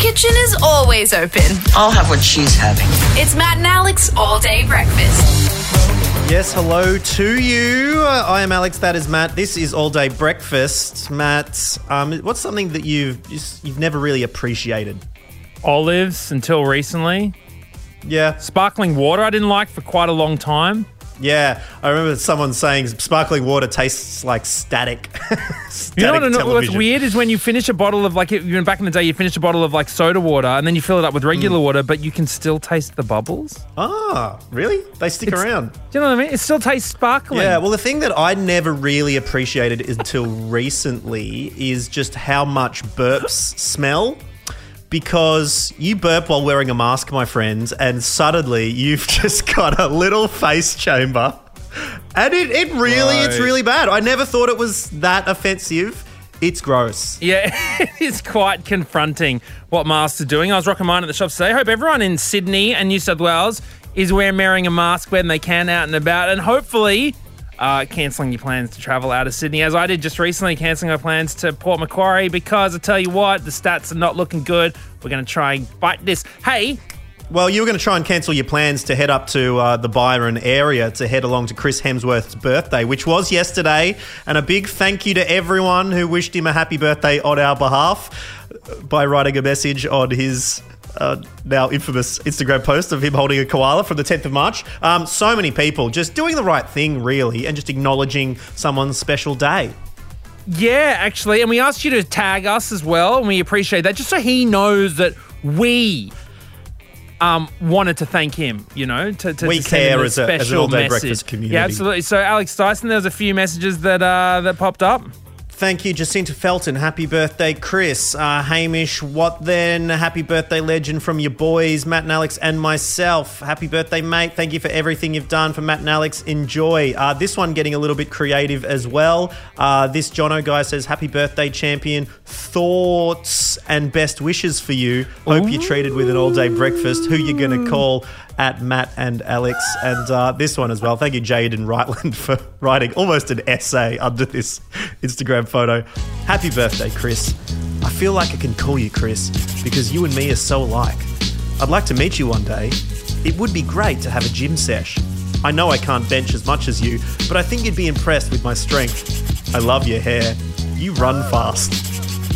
kitchen is always open. I'll have what she's having. It's Matt and Alex all day breakfast. Yes, hello to you. Uh, I am Alex. That is Matt. This is all day breakfast. Matt, um, what's something that you've just, you've never really appreciated? Olives until recently. Yeah, Sparkling water I didn't like for quite a long time. Yeah. I remember someone saying sparkling water tastes like static. static You know what, what's weird is when you finish a bottle of like even back in the day you finish a bottle of like soda water and then you fill it up with regular Hmm. water but you can still taste the bubbles. Ah, really? They stick It's- around. Do you know what I mean? It still tastes sparkling. Yeah, well, the thing that I never really appreciated until recently is just how much burps smell. Because you burp while wearing a mask, my friends, and suddenly you've just got a little face chamber. And it, it really, it's really bad. I never thought it was that offensive. It's gross. Yeah, it is quite confronting what masks are doing. I was rocking mine at the shop today. I hope everyone in Sydney and New South Wales is wearing a mask when they can out and about, and hopefully uh, cancelling your plans to travel out of Sydney, as I did just recently, cancelling my plans to Port Macquarie because I tell you what, the stats are not looking good. We're going to try and fight this. Hey, Well, you were going to try and cancel your plans to head up to uh, the Byron area to head along to Chris Hemsworth's birthday, which was yesterday. And a big thank you to everyone who wished him a happy birthday on our behalf by writing a message on his. Uh, now infamous Instagram post of him holding a koala from the 10th of March. Um, so many people just doing the right thing, really, and just acknowledging someone's special day. Yeah, actually, and we asked you to tag us as well, and we appreciate that, just so he knows that we um, wanted to thank him. You know, to, to We to send him care a as a- as an special all-day message. breakfast community. Yeah, absolutely. So, Alex Dyson, there was a few messages that uh, that popped up. Thank you, Jacinta Felton. Happy birthday, Chris. Uh, Hamish, what then? Happy birthday, legend from your boys, Matt and Alex, and myself. Happy birthday, mate. Thank you for everything you've done for Matt and Alex. Enjoy. Uh, this one getting a little bit creative as well. Uh, this Jono guy says, Happy birthday, champion. Thoughts and best wishes for you. Hope you're treated with an all day breakfast. Who you're going to call? At Matt and Alex, and uh, this one as well. Thank you, Jade Jaden Rightland, for writing almost an essay under this Instagram photo. Happy birthday, Chris. I feel like I can call you Chris because you and me are so alike. I'd like to meet you one day. It would be great to have a gym sesh. I know I can't bench as much as you, but I think you'd be impressed with my strength. I love your hair. You run fast.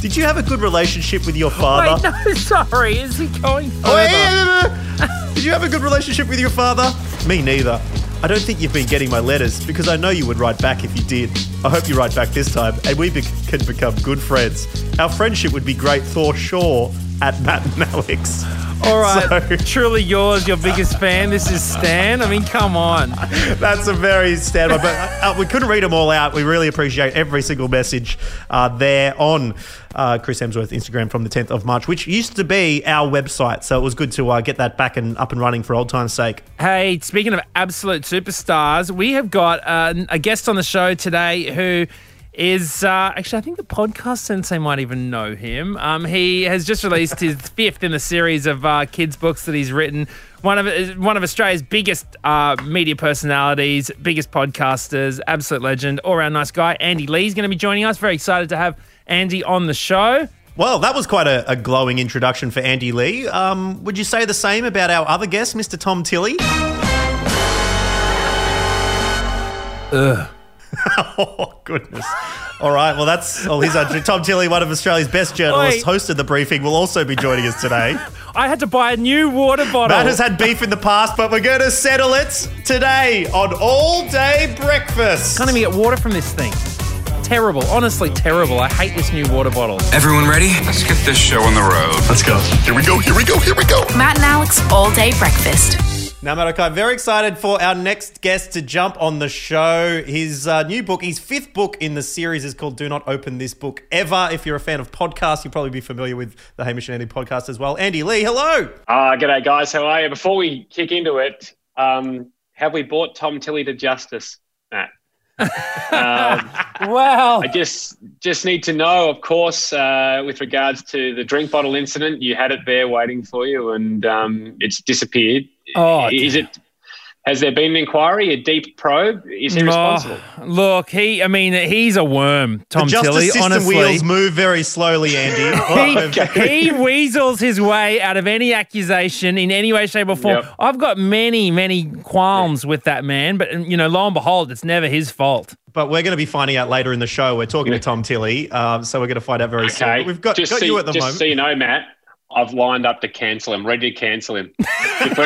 Did you have a good relationship with your father? Wait, no, sorry. Is he going oh, further? Oh, yeah, yeah, yeah, yeah. Did you have a good relationship with your father? Me neither. I don't think you've been getting my letters because I know you would write back if you did. I hope you write back this time and we be- can become good friends. Our friendship would be great, Thor Shaw at Matt and Alex. All right, So- truly yours, your biggest fan. This is Stan. I mean, come on. That's a very standby, but uh, we couldn't read them all out. We really appreciate every single message uh, there on uh, Chris Hemsworth Instagram from the 10th of March, which used to be our website. So it was good to uh, get that back and up and running for old time's sake. Hey, speaking of absolute superstars, we have got uh, a guest on the show today who is uh, actually, I think the podcast sensei might even know him. Um, he has just released his fifth in the series of uh, kids' books that he's written. One of one of Australia's biggest uh, media personalities, biggest podcasters, absolute legend, all around nice guy. Andy Lee's going to be joining us. Very excited to have Andy on the show. Well, that was quite a, a glowing introduction for Andy Lee. Um, would you say the same about our other guest, Mr. Tom Tilley? Ugh. oh, goodness. All right, well, that's all he's on. Tom Tilley, one of Australia's best journalists, Wait. hosted the briefing, will also be joining us today. I had to buy a new water bottle. Matt has had beef in the past, but we're going to settle it today on All Day Breakfast. Can't even get water from this thing. Terrible. Honestly, terrible. I hate this new water bottle. Everyone ready? Let's get this show on the road. Let's go. Here we go. Here we go. Here we go. Matt and Alex all day breakfast. Now, Matt, okay, very excited for our next guest to jump on the show. His uh, new book, his fifth book in the series, is called Do Not Open This Book Ever. If you're a fan of podcasts, you'll probably be familiar with the Hamish and Andy podcast as well. Andy Lee, hello. Ah, g'day guys. How are you? Before we kick into it, um, have we brought Tom Tilley to justice, Matt? um, Wow. I just just need to know, of course, uh, with regards to the drink bottle incident, you had it there waiting for you, and um, it's disappeared. Oh, is it Has there been an inquiry, a deep probe? Is he responsible? Oh, look, he. I mean, he's a worm. Tom the justice Tilley. system honestly, wheels move very slowly, Andy. he, he weasels his way out of any accusation in any way, shape, or form. Yep. I've got many, many qualms with that man, but you know, lo and behold, it's never his fault. but we're going to be finding out later in the show. We're talking to Tom Tilley, um, so we're going to find out very soon. Okay. But we've got, just got so, you at the just moment. so you know, Matt, I've lined up to cancel him, ready to cancel him. Yes.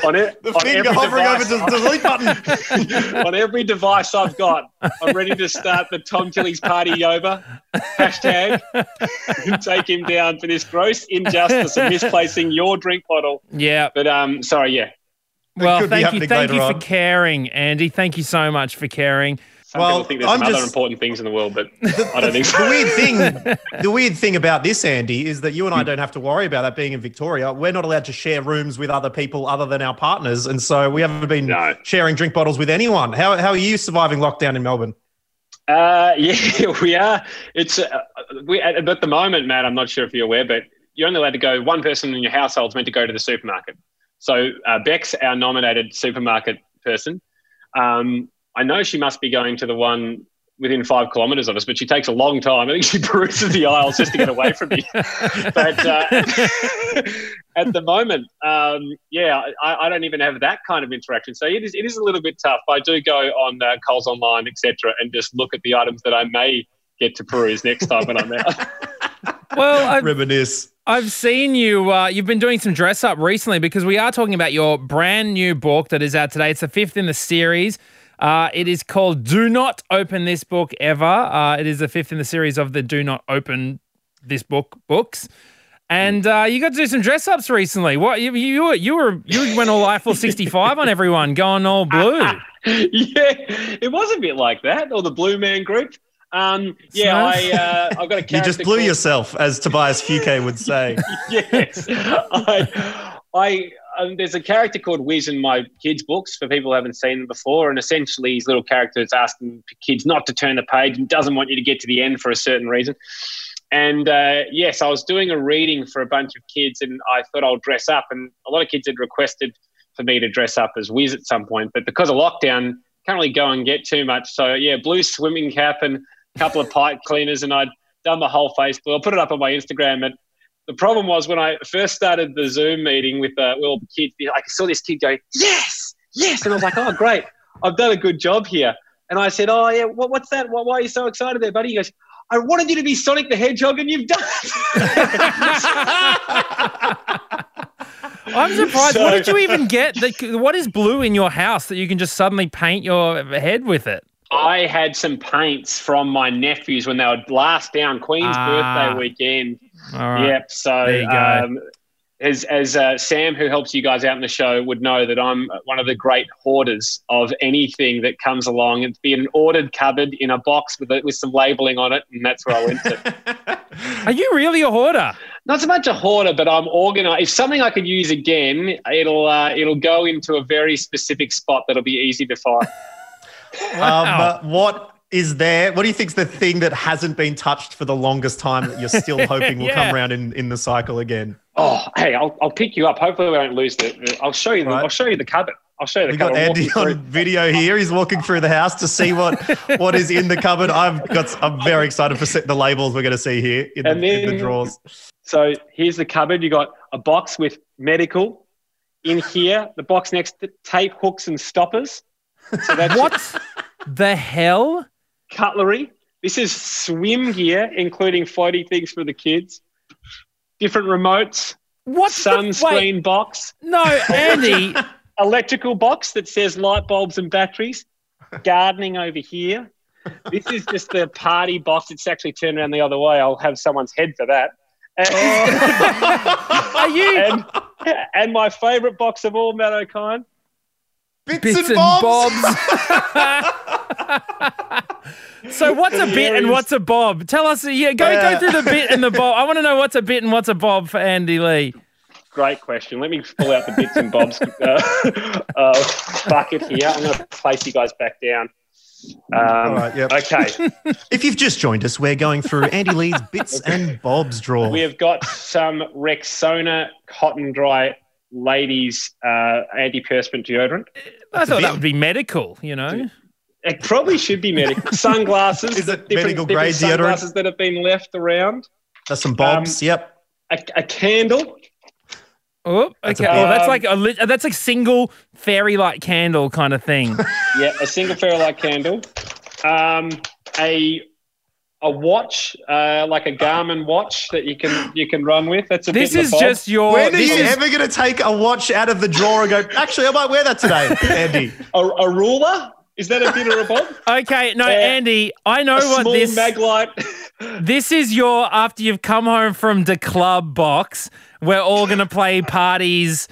on it, the on finger every hovering over the delete button. on every device I've got, I'm ready to start the Tom Tilley's party over hashtag take him down for this gross injustice of misplacing your drink bottle. yeah. But um, sorry, yeah. Well, thank you, thank you later for caring, Andy. Thank you so much for caring. Some Well, people think there's I'm some other just- important things in the world, but I don't think the so. weird thing, the weird thing about this, Andy, is that you and I don't have to worry about that being in Victoria. We're not allowed to share rooms with other people other than our partners, and so we haven't been No. sharing drink bottles with anyone. How how are you surviving lockdown in Melbourne? Uh, yeah, we are. It's uh, we at, at the moment, Matt. I'm not sure if you're aware, but you're only allowed to go. One person in your household's meant to go to the supermarket. So uh, Beck's our nominated supermarket person. Um, I know she must be going to the one within five kilometres of us, but she takes a long time. I think she peruses the aisles just to get away from me. but uh, at the moment, um, yeah, I, I don't even have that kind of interaction. So it is, it is a little bit tough. But I do go on uh, Coles Online, etc., and just look at the items that I may get to peruse next time when I'm out. Well, I've, Reminisce. I've seen you. Uh, you've been doing some dress up recently because we are talking about your brand new book that is out today. It's the fifth in the series. Uh, it is called "Do Not Open This Book Ever." Uh, it is the fifth in the series of the "Do Not Open This Book" books. And uh, you got to do some dress ups recently. What you you were you were you went all Eiffel sixty five on everyone, going all blue. yeah, it was a bit like that, or the Blue Man Group. Um, yeah, I, uh, I've got a character You just blew called- yourself, as Tobias Funke would say. yes. I, I, um, there's a character called Wiz in my kids' books for people who haven't seen them before, and essentially his little character is asking kids not to turn the page and doesn't want you to get to the end for a certain reason. And uh, yes, I was doing a reading for a bunch of kids, and I thought I'll dress up, and a lot of kids had requested for me to dress up as Wiz at some point, but because of lockdown, can't really go and get too much. So yeah, blue swimming cap and a couple of pipe cleaners, and I'd done the whole face. But I'll put it up on my Instagram. And the problem was when I first started the Zoom meeting with uh, with all the kids, I saw this kid go, "Yes, yes," and I was like, "Oh, great, I've done a good job here." And I said, "Oh yeah, what, what's that? Why, why are you so excited there, buddy?" He goes, "I wanted you to be Sonic the Hedgehog, and you've done it." I'm surprised. So- what did you even get? What is blue in your house that you can just suddenly paint your head with it? I had some paints from my nephews when they were last down Queen's Ah. birthday weekend. All right. Yep. So, There you go. um, as as uh, Sam, who helps you guys out in the show, would know that I'm one of the great hoarders of anything that comes along. It'd be an ordered cupboard in a box with a, with some labeling on it, and that's where I went to. Are you really a hoarder? Not so much a hoarder, but I'm organized. If something I could use again, it'll uh, it'll go into a very specific spot that'll be easy to find. Um, Wow. uh, what is there? What do you think's the thing that hasn't been touched for the longest time that you're still hoping will Yeah. come around in, in the cycle again? Oh, hey, I'll, I'll pick you up. Hopefully, we don't lose the. the- I'll show you. The, Right. I'll show you the cupboard. I'll show you the We got cupboard. I'll Andy you through. on video here. He's walking through the house to see what what is in the cupboard. I've got. I'm very excited for the labels we're going to see here in the, And in the drawers. So here's the cupboard. You got a box with medical. In here, the box next to tape, hooks, and stoppers. So that's your What the hell? Cutlery. This is swim gear, including floaty things for the kids. Different remotes, What sunscreen wait, box, No, Andy. electrical box that says light bulbs and batteries, gardening over here. This is just the party box. It's actually turned around the other way. I'll have someone's head for that. Oh. And, Are you and, and my favourite box of all, Matt O'Kine, Bits, bits and and bobs. bobs? so what's a bit and what's a bob? Tell us. Yeah, go Yeah. go through the bit and the bob. I want to know what's a bit and what's a bob for Andy Lee. Great question. Let me pull out the bits and bobs uh, uh, bucket here. I'm going to place you guys back down. Um, All right, yep. Okay. If you've just joined us, we're going through Andy Lee's bits and bobs draw. we have got some Rexona cotton dry ladies' uh, antiperspirant deodorant. I thought that would be medical, you know? It probably should be medical. Sunglasses. Is it medical different grade deodorant? Sunglasses that have been left around. There's some bobs. yep. A, a candle. Oh, That's okay. a Oh, that's like a lit- that's like single fairy light candle kind of thing. Yeah, a single fairy light candle. Um, a a watch, uh, like a Garmin watch that you can you can run with. That's a this bit is macabre. just your. When are you is, ever going to take a watch out of the drawer and go, actually, I might wear that today, Andy? a, a ruler. Is that a bit or a bob? okay, no, Uh, Andy, I know a what small this. maglite. This is your after you've come home from the club box. We're all gonna play parties.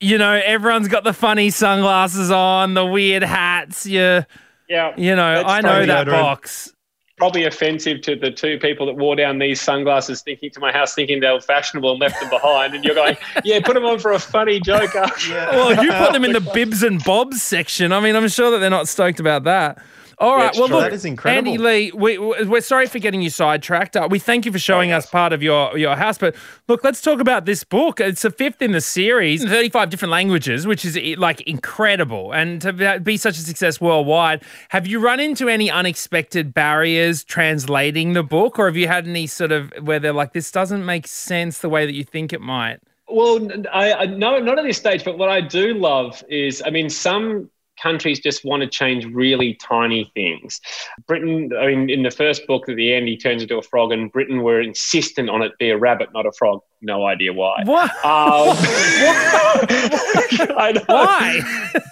You know, everyone's got the funny sunglasses on, the weird hats. You, yeah, you know, I know that deodorant. box. Probably offensive to the two people that wore down these sunglasses, thinking to my house, thinking they were fashionable and left them behind. And you're going, yeah, put them on for a funny joke. Well, you put them in the bibs and bobs section. I mean, I'm sure that they're not stoked about that. All right. it's well, true. look, That is incredible. Andy Lee, we, we're sorry for getting you sidetracked. Uh, we thank you for showing us part of your, your house. But look, let's talk about this book. It's the fifth in the series, 35 different languages, which is like incredible. And to be- be such a success worldwide, have you run into any unexpected barriers translating the book? Or have you had any sort of where they're like, this doesn't make sense the way that you think it might? Well, I no, not at this stage. But what I do love is, I mean, some countries just want to change really tiny things. Britain, I mean, in the first book, at the end, he turns into a frog, and Britain were insistent on it be a rabbit, not a frog. No idea why. What? Um, I know. Why?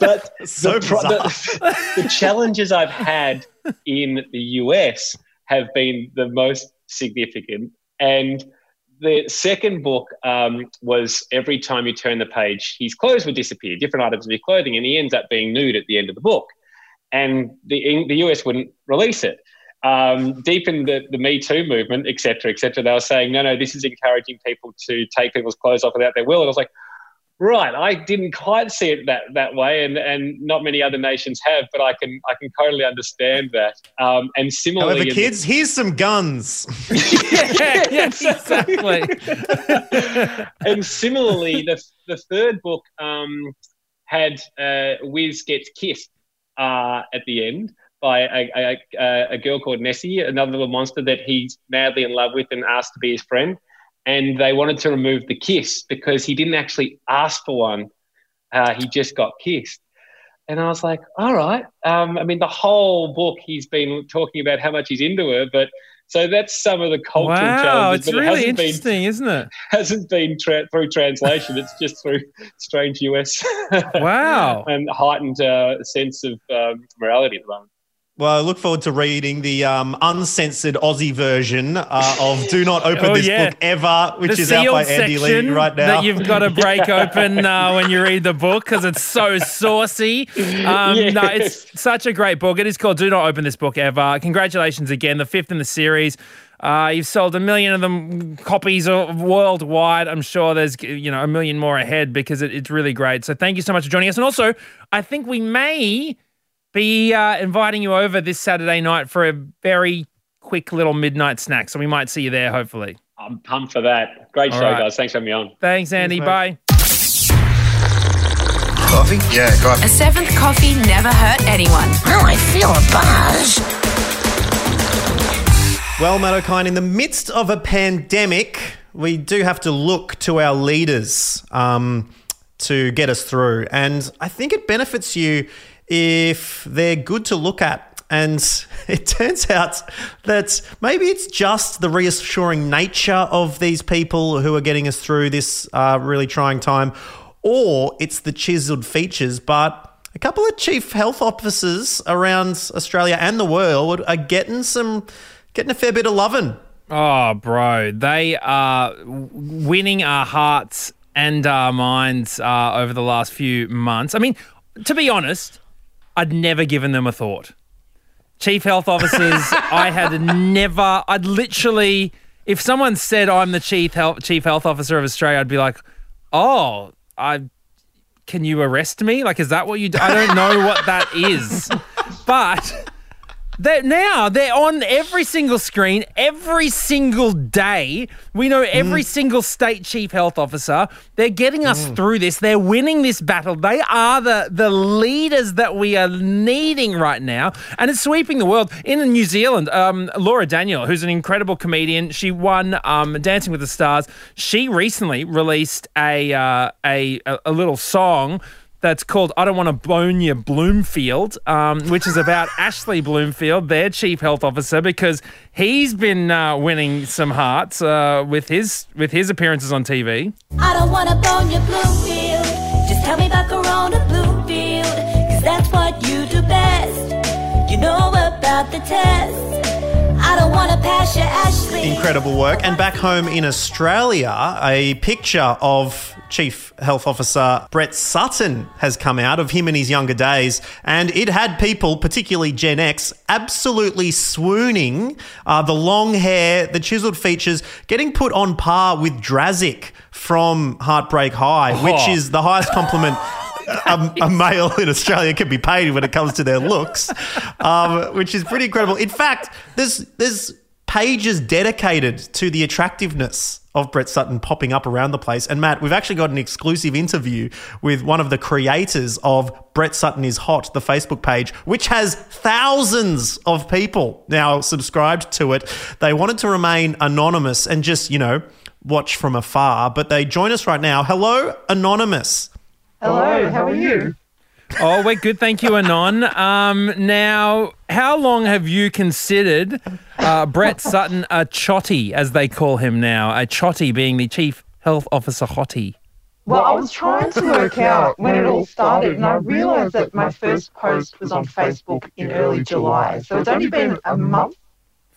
But So the, pro- the, the challenges I've had in the US have been the most significant. And the second book um, was every time you turn the page, his clothes would disappear, different items of his clothing, and he ends up being nude at the end of the book. And the, the US wouldn't release it. Um, deep in the, the Me Too movement, et cetera, et cetera, they were saying, no, no, this is encouraging people to take people's clothes off without their will. And I was like, Right, I didn't quite see it that, that way, and, and not many other nations have, but I can I can totally understand that. Um, and similarly, However, in the- kids, here's some guns. yeah, yeah, exactly. and similarly, the the third book um, had uh, Wiz gets kissed uh, at the end by a, a, a, a girl called Nessie, another little monster that he's madly in love with and asked to be his friend. And they wanted to remove the kiss because he didn't actually ask for one; uh, he just got kissed. And I was like, all right. Um, I mean, the whole book he's been talking about how much he's into her, but so that's some of the cultural Wow, challenges. it's but it really hasn't been interesting, isn't it? hasn't been tra- through translation. It's just through strange US Wow. and heightened uh, sense of um, morality at the moment. Well, I look forward to reading the um, uncensored Aussie version uh, of "Do Not Open Oh, This yeah. Book Ever," which the is out by Andy Lee right now. that you've got to break open uh, when you read the book because it's so saucy. Um, No, it's such a great book. It is called "Do Not Open This Book Ever." Congratulations again, the fifth in the series. Uh, you've sold a million of them copies worldwide. I'm sure there's you know a million more ahead because it, it's really great. So thank you so much for joining us. And also, I think we may be uh, inviting you over this Saturday night for a very quick little midnight snack. So we might see you there, hopefully. I'm pumped for that. Great All show, right. guys. Thanks for having me on. Thanks, Andy. mate. Bye. Coffee? Yeah, got A seventh coffee never hurt anyone. Now I feel a buzz. Well, Matt O'Kine, in the midst of a pandemic, we do have to look to our leaders um, to get us through. And I think it benefits you if they're good to look at. And it turns out that maybe it's just the reassuring nature of these people who are getting us through this uh, really trying time, or it's the chiseled features. But a couple of chief health officers around Australia and the world are getting some getting a fair bit of loving. Oh, bro, they are winning our hearts and our minds uh, over the last few months. I mean, to be honest, I'd never given them a thought. Chief health officers, I had never. I'd literally, if someone said I'm the chief health chief health officer of Australia, I'd be like, oh, I. Can you arrest me? Like, is that what you do? I don't know what that is, but They're, now they're on every single screen, every single day. We know every single state chief health officer. They're getting us through this. They're winning this battle. They are the, the leaders that we are needing right now. And it's sweeping the world. In New Zealand, um, Laura Daniel, who's an incredible comedian, she won um, Dancing with the Stars. She recently released a, uh, a, a, a little song that's called I Don't Want to Bone Your Bloomfield, um, which is about Ashley Bloomfield, their chief health officer, because he's been uh, winning some hearts uh, with his with his appearances on TV. I don't wanna bone your Bloomfield. Just tell me about Corona Bloomfield. Cause that's what you do best. You know about the test. I don't wanna pass your Ashley. Incredible work. And back home in Australia, a picture of Chief Health Officer Brett Sutton has come out of him in his younger days, and it had people, particularly Gen X, absolutely swooning. Uh, the long hair, the chiseled features, getting put on par with Drazic from Heartbreak High, which Oh. is the highest compliment. A, a male in Australia can be paid when it comes to their looks, um, which is pretty incredible. In fact, there's there's pages dedicated to the attractiveness of Brett Sutton popping up around the place. And Matt, we've actually got an exclusive interview with one of the creators of Brett Sutton is Hot, the Facebook page, which has thousands of people now subscribed to it. They wanted to remain anonymous and just, you know, watch from afar, but they join us right now. Hello, Anonymous. Hello, how are you? Oh, we're good, thank you, Anon. Um, now, how long have you considered uh, Brett Sutton a chotty, as they call him now? A chotty being the chief health officer hottie. Well, I was trying to work out when it all started, and I realised that my first post was on Facebook in early July. So it's only been a month.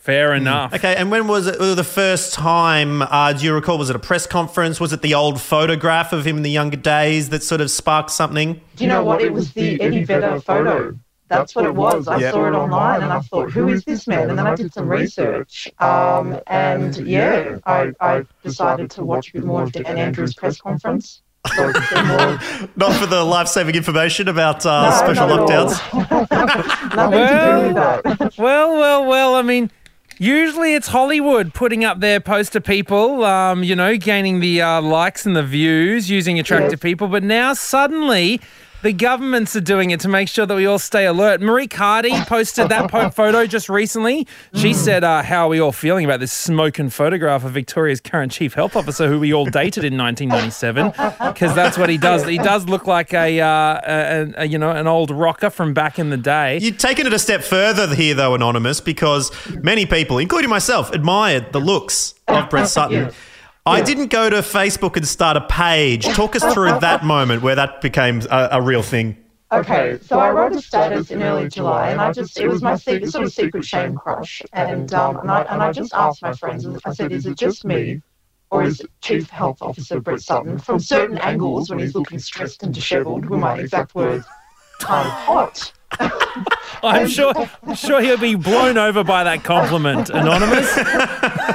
Fair enough. Okay, and when was it the first time? Uh, do you recall? Was it a press conference? Was it the old photograph of him in the younger days that sort of sparked something? Do you know what? It was the Eddie Vedder photo. That's what it was. I Yeah. saw it online and I thought, who is this man? And then I did some research. Um, and yeah, I, I decided to watch a bit more of Dan Andrews' press conference. So I could see more. Not for the life-saving information about uh, No, special not lockdowns. Nothing to do with that. Well, well, well, I mean, usually it's Hollywood putting up their poster people, um, you know, gaining the uh, likes and the views using attractive Yes. people. But now suddenly the governments are doing it to make sure that we all stay alert. Marie Cardi posted that po- photo just recently. She said, uh, How are we all feeling about this smoking photograph of Victoria's current chief health officer who we all dated in 1997? Because that's what he does. He does look like a, uh, a, a, you know, an old rocker from back in the day. You've taken it a step further here, though, Anonymous, because many people, including myself, admired the looks of Brett Sutton. Yeah. I didn't go to Facebook and start a page. Talk us through that moment where that became a, a real thing. Okay, so I wrote a status in early July, and I just it was my secret, sort of secret shame crush, and um, and I and I just asked my friends, I said, is it just me, or is Chief Health Officer Brett Sutton from certain angles when he's looking stressed and dishevelled, were my exact words, kind of hot? I'm sure, I'm sure he'll be blown over by that compliment, Anonymous.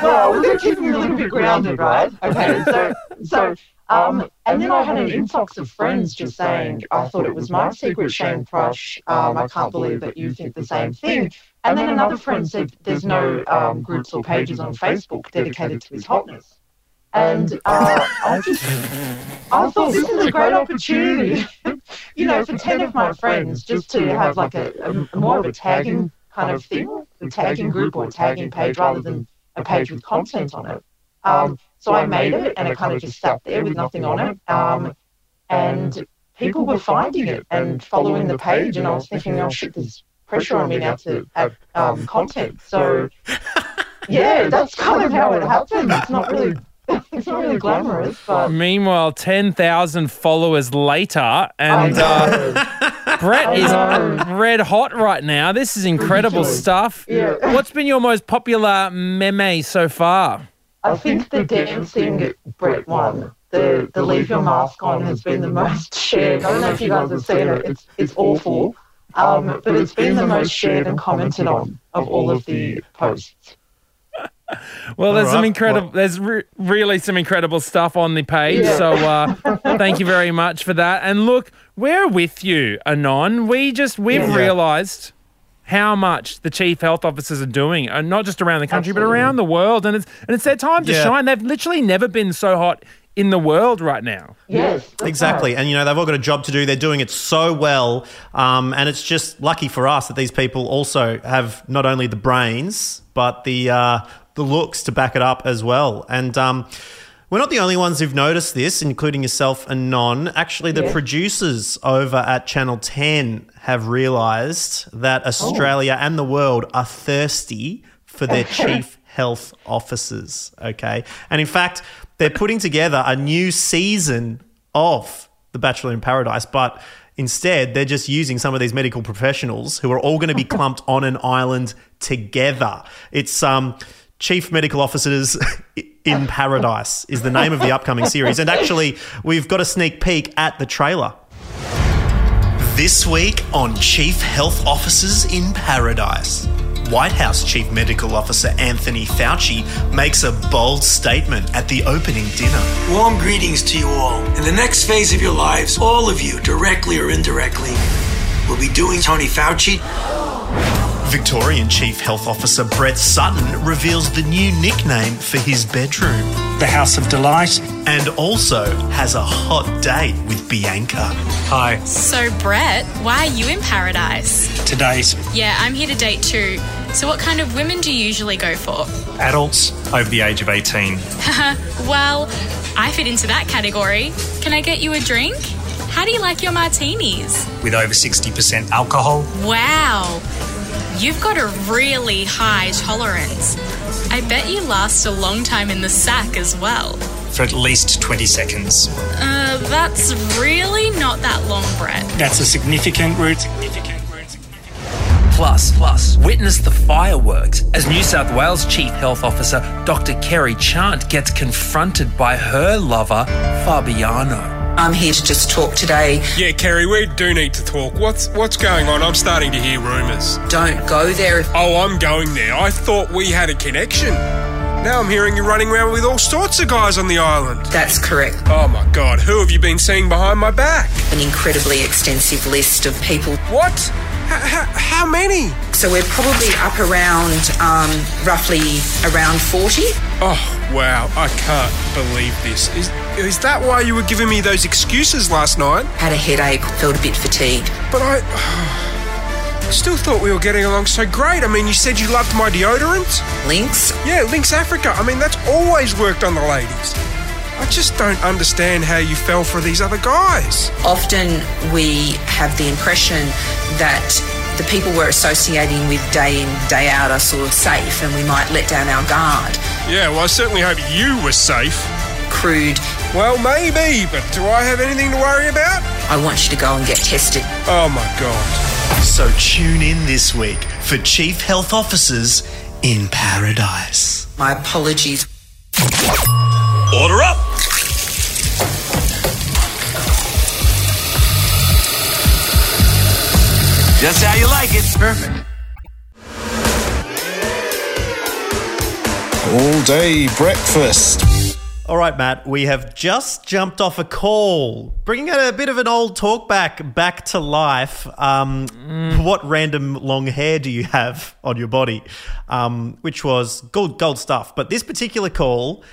well, we're going to keep him a little bit grounded, right? Okay, so so um, and then I had an influx of friends just saying, I thought it was my secret shame crush. Um, I can't believe that you think the same thing. And then another friend said, there's no um, groups or pages on Facebook dedicated to his hotness. And uh, I just, I thought this is a great opportunity, you know, for 10 of my friends just to have like a, a more of a tagging kind of thing, a tagging group or a tagging page rather than a page with content on it. Um, so I made it and it kind of just sat there with nothing on it. Um, and people were finding it and following the page. And I was thinking, oh shit, there's pressure on me now to add um, content. So yeah, that's kind of how it happened. It's not really, it's not really glamorous, but Meanwhile, 10,000 followers later, and uh, Brett is red hot right now. This is incredible Ridiculous. stuff. Yeah. What's been your most popular meme so far? I think the dancing Brett one, the the leave your mask on, has been the most shared. I don't know if you guys have seen it. It's it's awful, um, but it's been the most shared and commented on of all of the posts. Well, there's some right. incredible. There's re- really some incredible stuff on the page. Yeah. So uh, thank you very much for that. And look, we're with you, Anon. We just we've Yeah. realised how much the chief health officers are doing, and not just around the country, but around the world. And it's and it's their time to Yeah. shine. They've literally never been so hot in the world right now. Yes. Exactly. right. And, you know, they've all got a job to do. They're doing it so well. Um, and it's just lucky for us that these people also have not only the brains, but the, uh, the looks to back it up as well. And, um, we're not the only ones who've noticed this, including yourself and Non. Actually, the Yeah. producers over at Channel 10 have realised that Australia and the world are thirsty for their chief health officers. Okay. And in fact, they're putting together a new season of The Bachelor in Paradise, but instead they're just using some of these medical professionals who are all going to be clumped on an island together. It's um Chief Medical Officers in Paradise is the name of the upcoming series. And actually, we've got a sneak peek at the trailer. This week on Chief Health Officers in Paradise. White House Chief Medical Officer Anthony Fauci makes a bold statement at the opening dinner. Warm greetings to you all. In the next phase of your lives, all of you, directly or indirectly, will be doing Tony Fauci. Victorian Chief Health Officer Brett Sutton reveals the new nickname for his bedroom The House of Delight. and also has a hot date with Bianca. Hi. So, Brett, why are you in paradise? Today's Yeah, I'm here to date too. So, what kind of women do you usually go for? adults over the age of 18. Well, I fit into that category. Can I get you a drink? How do you like your martinis? With over 60% alcohol. Wow, you've got a really high tolerance. I bet you last a long time in the sack as well. For at least 20 seconds. Uh, that's really not that long, Brett. That's a significant route. Plus, plus, witness the fireworks as New South Wales Chief Health Officer Dr. Kerry Chant gets confronted by her lover, Fabiano. I'm here to just talk today. Yeah, Kerry, we do need to talk. What's what's going on? I'm starting to hear rumours. Don't go there. Oh, I'm going there. I thought we had a connection. Now I'm hearing you running around with all sorts of guys on the island. That's correct. Oh my god, who have you been seeing behind my back? An incredibly extensive list of people. What? H- h- how many? So we're probably up around um, roughly around 40. Oh, wow, I can't believe this. Is, is that why you were giving me those excuses last night? Had a headache, felt a bit fatigued. But I. I still thought we were getting along so great. I mean, you said you loved my deodorant. Lynx? Yeah, Lynx Africa. I mean, that's always worked on the ladies. I just don't understand how you fell for these other guys. Often we have the impression that the people we're associating with day in, day out are sort of safe and we might let down our guard. Yeah, well, I certainly hope you were safe. Crude. Well, maybe, but do I have anything to worry about? I want you to go and get tested. Oh my god. So tune in this week for Chief Health Officers in Paradise. My apologies. Order up! Just how you like it. Perfect. All day breakfast. All right, Matt, we have just jumped off a call, bringing a bit of an old talk back back to life. Um, What random long hair do you have on your body? Um, which was gold, gold stuff. But this particular call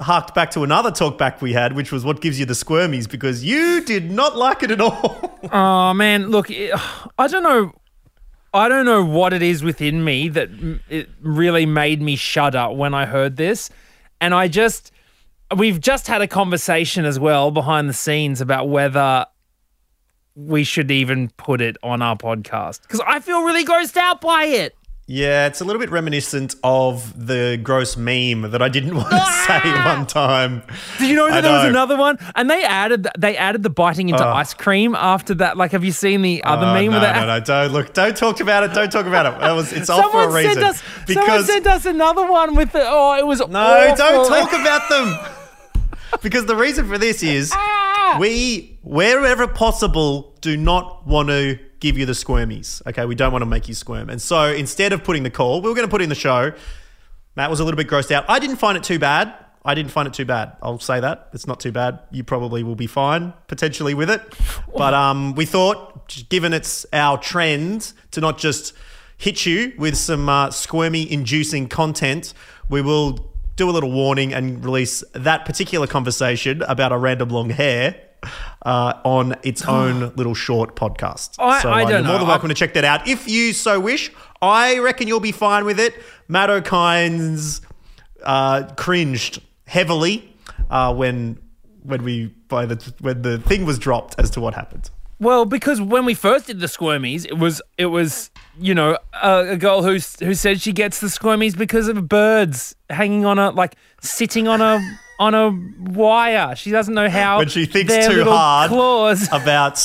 harked back to another talk back we had, which was what gives you the squirmies, because you did not like it at all. Oh man, look, I don't know. I don't know what it is within me that it really made me shudder when I heard this, and I just we've just had a conversation as well behind the scenes about whether we should even put it on our podcast because I feel really grossed out by it. Yeah, it's a little bit reminiscent of the gross meme that I didn't want to ah! say one time. Did you know that there was another one? And they added they added the biting into Oh. ice cream after that. Like, have you seen the other Oh, meme? no, with that? no, no, don't look, don't talk about it. Don't talk about it. That was, it's all for a Someone reason. sent us. someone sent us another one with the. Oh, it was no, don't talk about them. Because the reason for this is Ah! we, wherever possible, do not want to give you the squirmies. Okay, we don't want to make you squirm, and so instead of putting the call, we were going to put in the show. Matt was a little bit grossed out. I didn't find it too bad. I didn't find it too bad. I'll say that it's not too bad. You probably will be fine potentially with it, but um, we thought, given it's our trend to not just hit you with some uh, squirmy-inducing content, we will do a little warning and release that particular conversation about a random long hair. Uh, on its own little short podcast. I- so I uh, you're more than welcome to check that out if you so wish. I reckon you'll be fine with it. Matt O'Kine's uh, cringed heavily uh, when when we by the when the thing was dropped as to what happened. Well, because when we first did the squirmies, it was it was you know a, a girl who who said she gets the squirmies because of birds hanging on a like sitting on a on a wire. She doesn't know how when she thinks too hard claws. about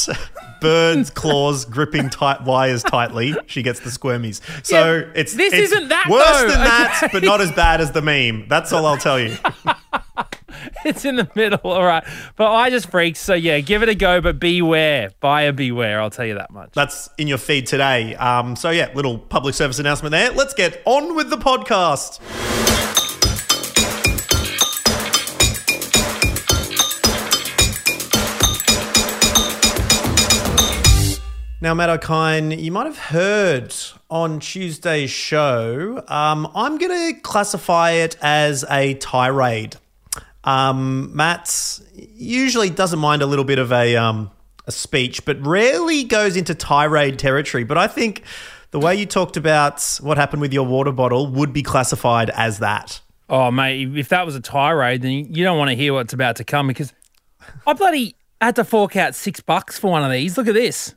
birds' claws gripping tight wires tightly, she gets the squirmies. So Yeah, it's this it's isn't that, worse though, than that, but not as bad as the meme. That's all I'll tell you. it's in the middle, all right. But I just freaked. So yeah, give it a go, but beware, buyer beware. I'll tell you that much. That's in your feed today. Um, so yeah, little public service announcement there. Let's get on with the podcast. Now, Matt O'Kine, you might have heard on Tuesday's show, um, I'm going to classify it as a tirade. Um, Matt usually doesn't mind a little bit of a, um, a speech, but rarely goes into tirade territory. But I think the way you talked about what happened with your water bottle would be classified as that. Oh mate, if that was a tirade, then you don't want to hear what's about to come because I bloody had to fork out six bucks for one of these. Look at this.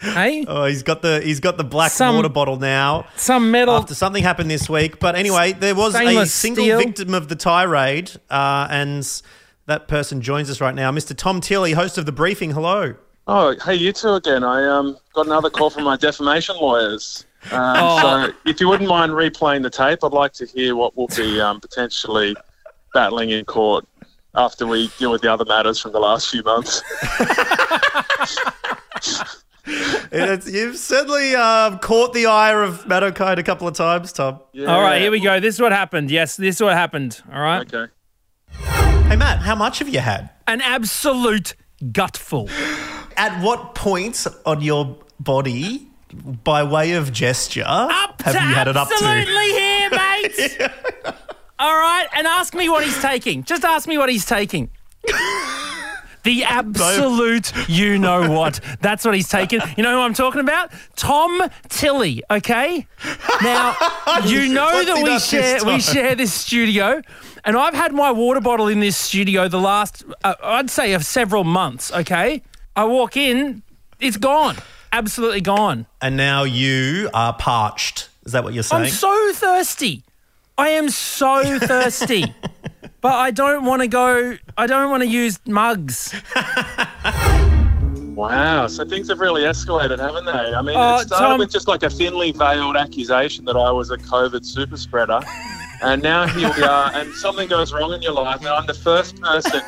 Hey, Oh, he's got the he's got the black Some- water bottle now. some metal. after something happened this week. But anyway, there was a single steel. victim of the tirade, uh, and that person joins us right now, Mr. Tom Tilley, host of the briefing. Hello. Oh, hey, you two again. I um got another call from my defamation lawyers. Um, Oh. So, if you wouldn't mind replaying the tape, I'd like to hear what we'll be um, potentially battling in court after we deal with the other matters from the last few months. It's, you've certainly um, caught the ire of Matt O'Kine a couple of times, Tom. All right, here we go. This is what happened. Yes, this is what happened. All right. Okay. Hey, Matt, how much have you had? An absolute gutful. At what point on your body, by way of gesture, have you had it up to? absolutely here, mate. All right, and ask me what he's taking. Just ask me what he's taking. The absolute, you know what? That's what he's taken. You know who I'm talking about? Tom Tilley, Okay. Now you know that we share we share this studio, and I've had my water bottle in this studio the last, uh, I'd say, of several months. Okay. I walk in, it's gone, absolutely gone. And now you are parched. Is that what you're saying? I'm so thirsty. I am so thirsty. but I don't want to go, I don't want to use mugs. Wow, so things have really escalated, haven't they? I mean, Oh, it started Tom- with just like a thinly veiled accusation that I was a COVID super spreader. And now here we are, and something goes wrong in your life, and I'm the first person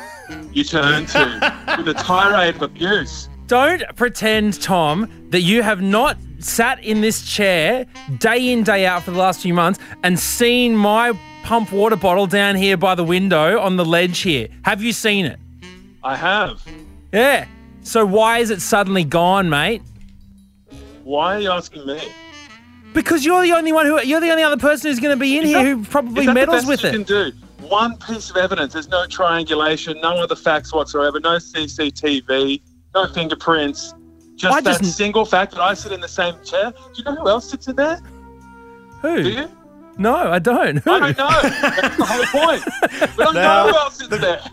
you turn to with a tirade of abuse. Don't pretend, Tom, that you have not sat in this chair day in, day out for the last few months and seen my pump water bottle down here by the window on the ledge here. Have you seen it? I have. Yeah. So why is it suddenly gone, mate? Why are you asking me? Because you're the only one who you're the only other person who's going to be in Is here that- who probably is that the meddles with you it. can do? One piece of evidence. There's no triangulation, no other facts whatsoever, no CCTV, no fingerprints. Just I that just- single fact that I sit in the same chair. Do you know who else sits in there? Who? Do you? No, I don't. Who? I don't know. That's the whole point. We don't Now- know who else sits there.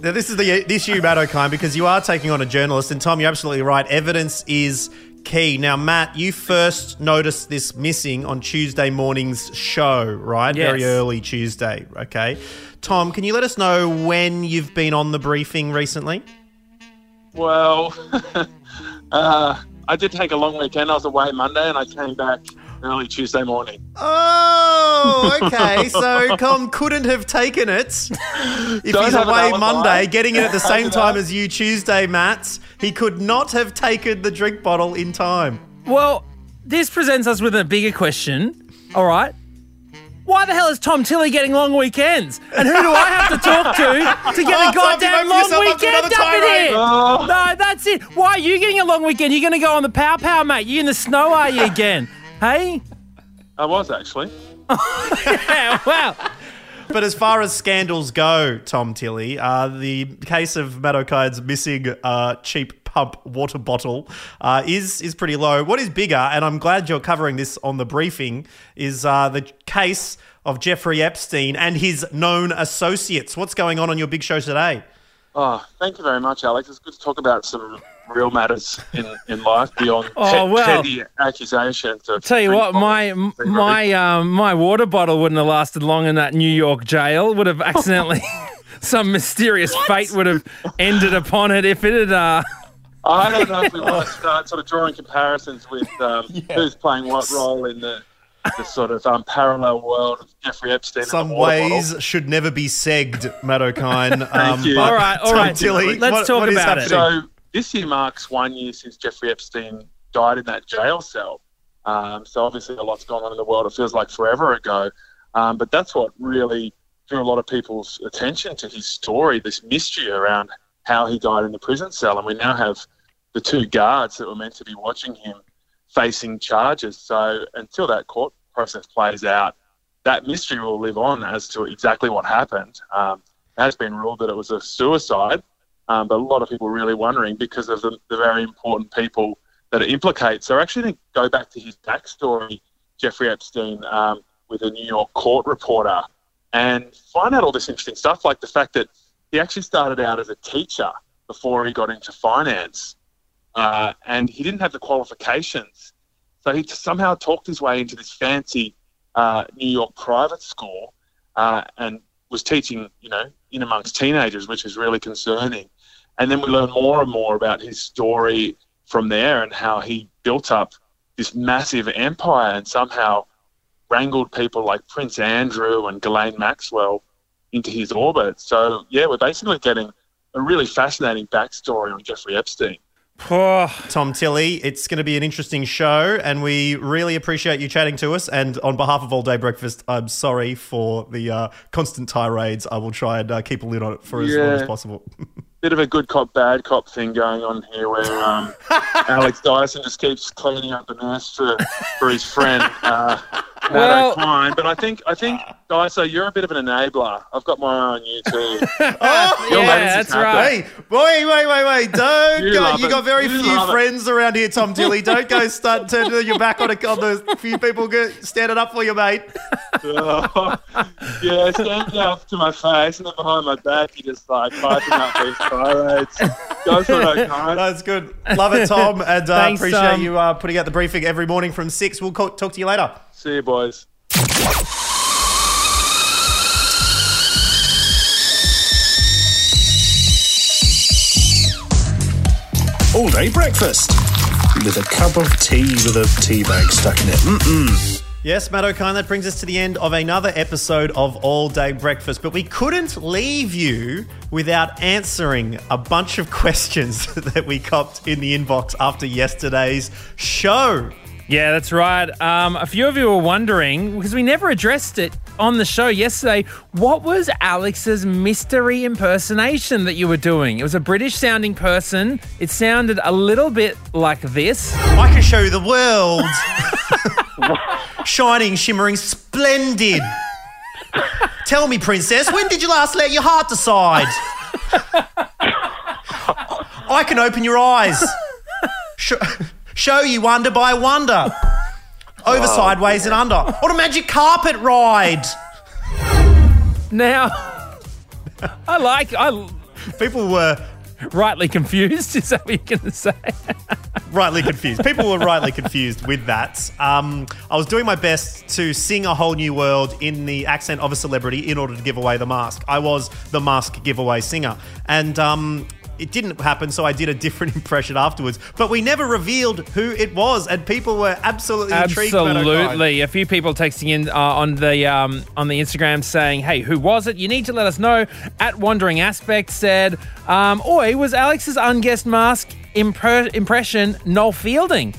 Now, this is the, the issue, Matt O'Kine, because you are taking on a journalist, and Tom, you're absolutely right. Evidence is key. Now, Matt, you first noticed this missing on Tuesday morning's show, right? Yes. Very early Tuesday, okay? Tom, can you let us know when you've been on the briefing recently? Well, uh, I did take a long weekend. I was away Monday, and I came back early Tuesday morning. Oh, okay. so Tom couldn't have taken it if Don't he's away. Monday, getting it at the same time as you Tuesday, Matt. He could not have taken the drink bottle in time. Well, this presents us with a bigger question. All right. why the hell is Tom Tilley getting long weekends? And who do I have to talk to to get Oh, a goddamn opened long yourself up weekend up in here? Oh. No, that's it. Why are you getting a long weekend? You're going to go on the pow pow, mate. You in the snow, are you again? Hey? I was actually. yeah, wow. But as far as scandals go, Tom Tilley, uh, the case of Matt O'Kine's missing uh, cheap pump water bottle uh, is is pretty low. What is bigger, and I'm glad you're covering this on the briefing, is uh, the case of Jeffrey Epstein and his known associates. What's going on on your big show today? Oh, thank you very much, Alex. It's good to talk about some real matters in, in life beyond Oh, pe- well. petty accusations. Of Tell you what, my my um, my water bottle wouldn't have lasted long in that New York jail. Would have accidentally, some mysterious fate would have ended upon it if it had. Uh, I don't know if we want to start sort of drawing comparisons with um, who's playing what role in the, the sort of um, parallel world of Jeffrey Epstein. Some the ways bottle. should never be segged, Matt O'Kine. Thank you. Um, but All right, all Tom Let's what- talk what is about it. So this year marks one year since Jeffrey Epstein died in that jail cell. Um, so obviously a lot's gone on in the world. It feels like forever ago. Um, but that's what really drew a lot of people's attention to his story, this mystery around how he died in the prison cell. And we now have the two guards that were meant to be watching him facing charges. So until that court process plays out, that mystery will live on as to exactly what happened. Um, it has been ruled that it was a suicide, um, but a lot of people are really wondering because of the, the very important people that it implicates. So, actually, to go back to his backstory, Jeffrey Epstein, um, with a New York court reporter, and find out all this interesting stuff, like the fact that he actually started out as a teacher before he got into finance, uh, and he didn't have the qualifications. So he somehow talked his way into this fancy uh, New York private school uh, and was teaching, you know, in amongst teenagers, which is really concerning. And then we learn more and more about his story from there and how he built up this massive empire and somehow wrangled people like Prince Andrew and Ghislaine Maxwell into his orbit. So, yeah, we're basically getting a really fascinating backstory on Jeffrey Epstein. Tom Tilley, it's going to be an interesting show, and we really appreciate you chatting to us. And on behalf of All Day Breakfast, I'm sorry for the uh, constant tirades. I will try and uh, keep a lid on it for as long as possible. Bit of a good cop, bad cop thing going on here where um, Alex Dyson just keeps cleaning up the mess for, for his friend, uh, Matt Well- O'Kine. But I think, I think, Dyson, you're a bit of an enabler. I've got my eye on you too. Oh, Your lens is happy. Hey, wait, wait, wait, wait! Don't You go. You got very You few love it. friends around here, Tom Tilley. Don't go start turning your back on, a, on the few people go, standing up for you, mate. Oh, yeah, standing up to my face and then behind my back, you just like piping up these tirades. Go for it, O'Kine. That's good. Love it, Tom, and uh, Thanks, appreciate Tom. you uh, putting out the briefing every morning from six. We'll call, talk to you later. See you, boys. All day breakfast with a cup of tea with a tea bag stuck in it. Mm-mm. Yes, Matt O'Kine, that brings us to the end of another episode of All Day Breakfast. But we couldn't leave you without answering a bunch of questions that we copped in the inbox after yesterday's show. Yeah, that's right. Um, a few of you were wondering, because we never addressed it on the show yesterday, what was Alex's mystery impersonation that you were doing? It was a British sounding person. It sounded a little bit like this. I can show you the world. Shining, shimmering, splendid. Tell me, princess, when did you last let your heart decide? I can open your eyes. Sh- show you wonder by wonder. Over, Oh, sideways, and under. On a magic carpet ride. Now, I like. I people were rightly confused. Is that what you're going to say? rightly confused. People were rightly confused with that. Um, I was doing my best to sing a whole new world in the accent of a celebrity in order to give away the mask. I was the mask giveaway singer, and um, it didn't happen. So I did a different impression afterwards. But we never revealed who it was, and people were absolutely intrigued. Absolutely. A few people texting in uh, on the um, on the Instagram saying, "Hey, who was it? You need to let us know." At Wandering Aspect said, um, "Oi, was Alex's unguessed mask impre- impression Noel Fielding?"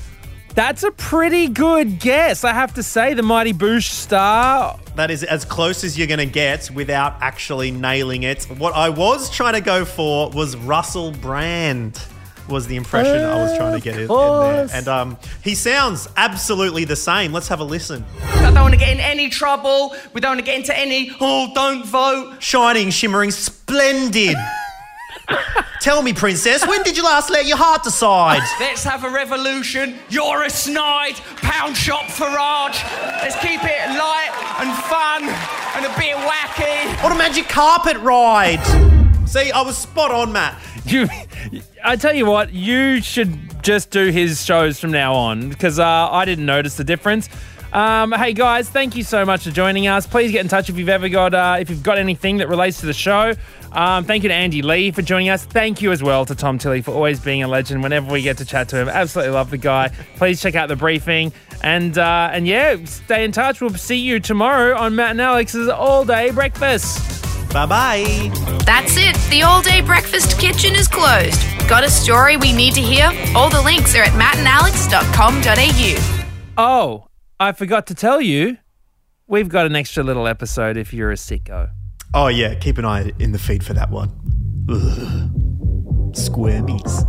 That's a pretty good guess, I have to say. The Mighty Boosh star That is as close as you're going to get without actually nailing it. What I was trying to go for was Russell Brand. Was the impression I was trying to get in, in there, and um, he sounds absolutely the same. Let's have a listen. I don't want to get in any trouble. We don't want to get into any, oh, don't vote. Shining, shimmering, splendid. Tell me, princess, when did you last let your heart decide? Let's have a revolution. You're a snide. Pound shop Farage. Let's keep it light and fun and a bit wacky. What a magic carpet ride! See, I was spot on, Matt. You, I tell you what, you should just do his shows from now on because uh, I didn't notice the difference. Um, hey guys, thank you so much for joining us. Please get in touch if you've ever got uh, if you've got anything that relates to the show. Um, thank you to Andy Lee for joining us. Thank you as well to Tom Tilley for always being a legend. Whenever we get to chat to him, absolutely love the guy. Please check out the briefing and uh, and yeah, stay in touch. We'll see you tomorrow on Matt and Alex's All Day Breakfast. Bye bye. That's it. The all day breakfast kitchen is closed. Got a story we need to hear? All the links are at mattandalex.com.au. Oh, I forgot to tell you, we've got an extra little episode if you're a sicko. Oh yeah, keep an eye in the feed for that one. Ugh. Squirmies.